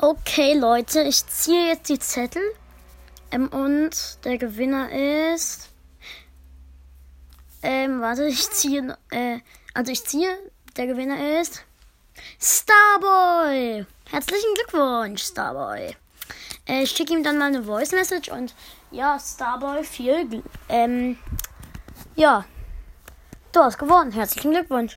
Okay, Leute, ich ziehe jetzt die Zettel. Ähm, und der Gewinner ist. Ähm, warte, ich ziehe. Äh, also ich ziehe. Der Gewinner ist. Starboy! Herzlichen Glückwunsch, Starboy. Äh, ich schicke ihm dann mal eine Voice Message und ja, Starboy, viel. Ähm, ja. Du hast gewonnen. Herzlichen Glückwunsch.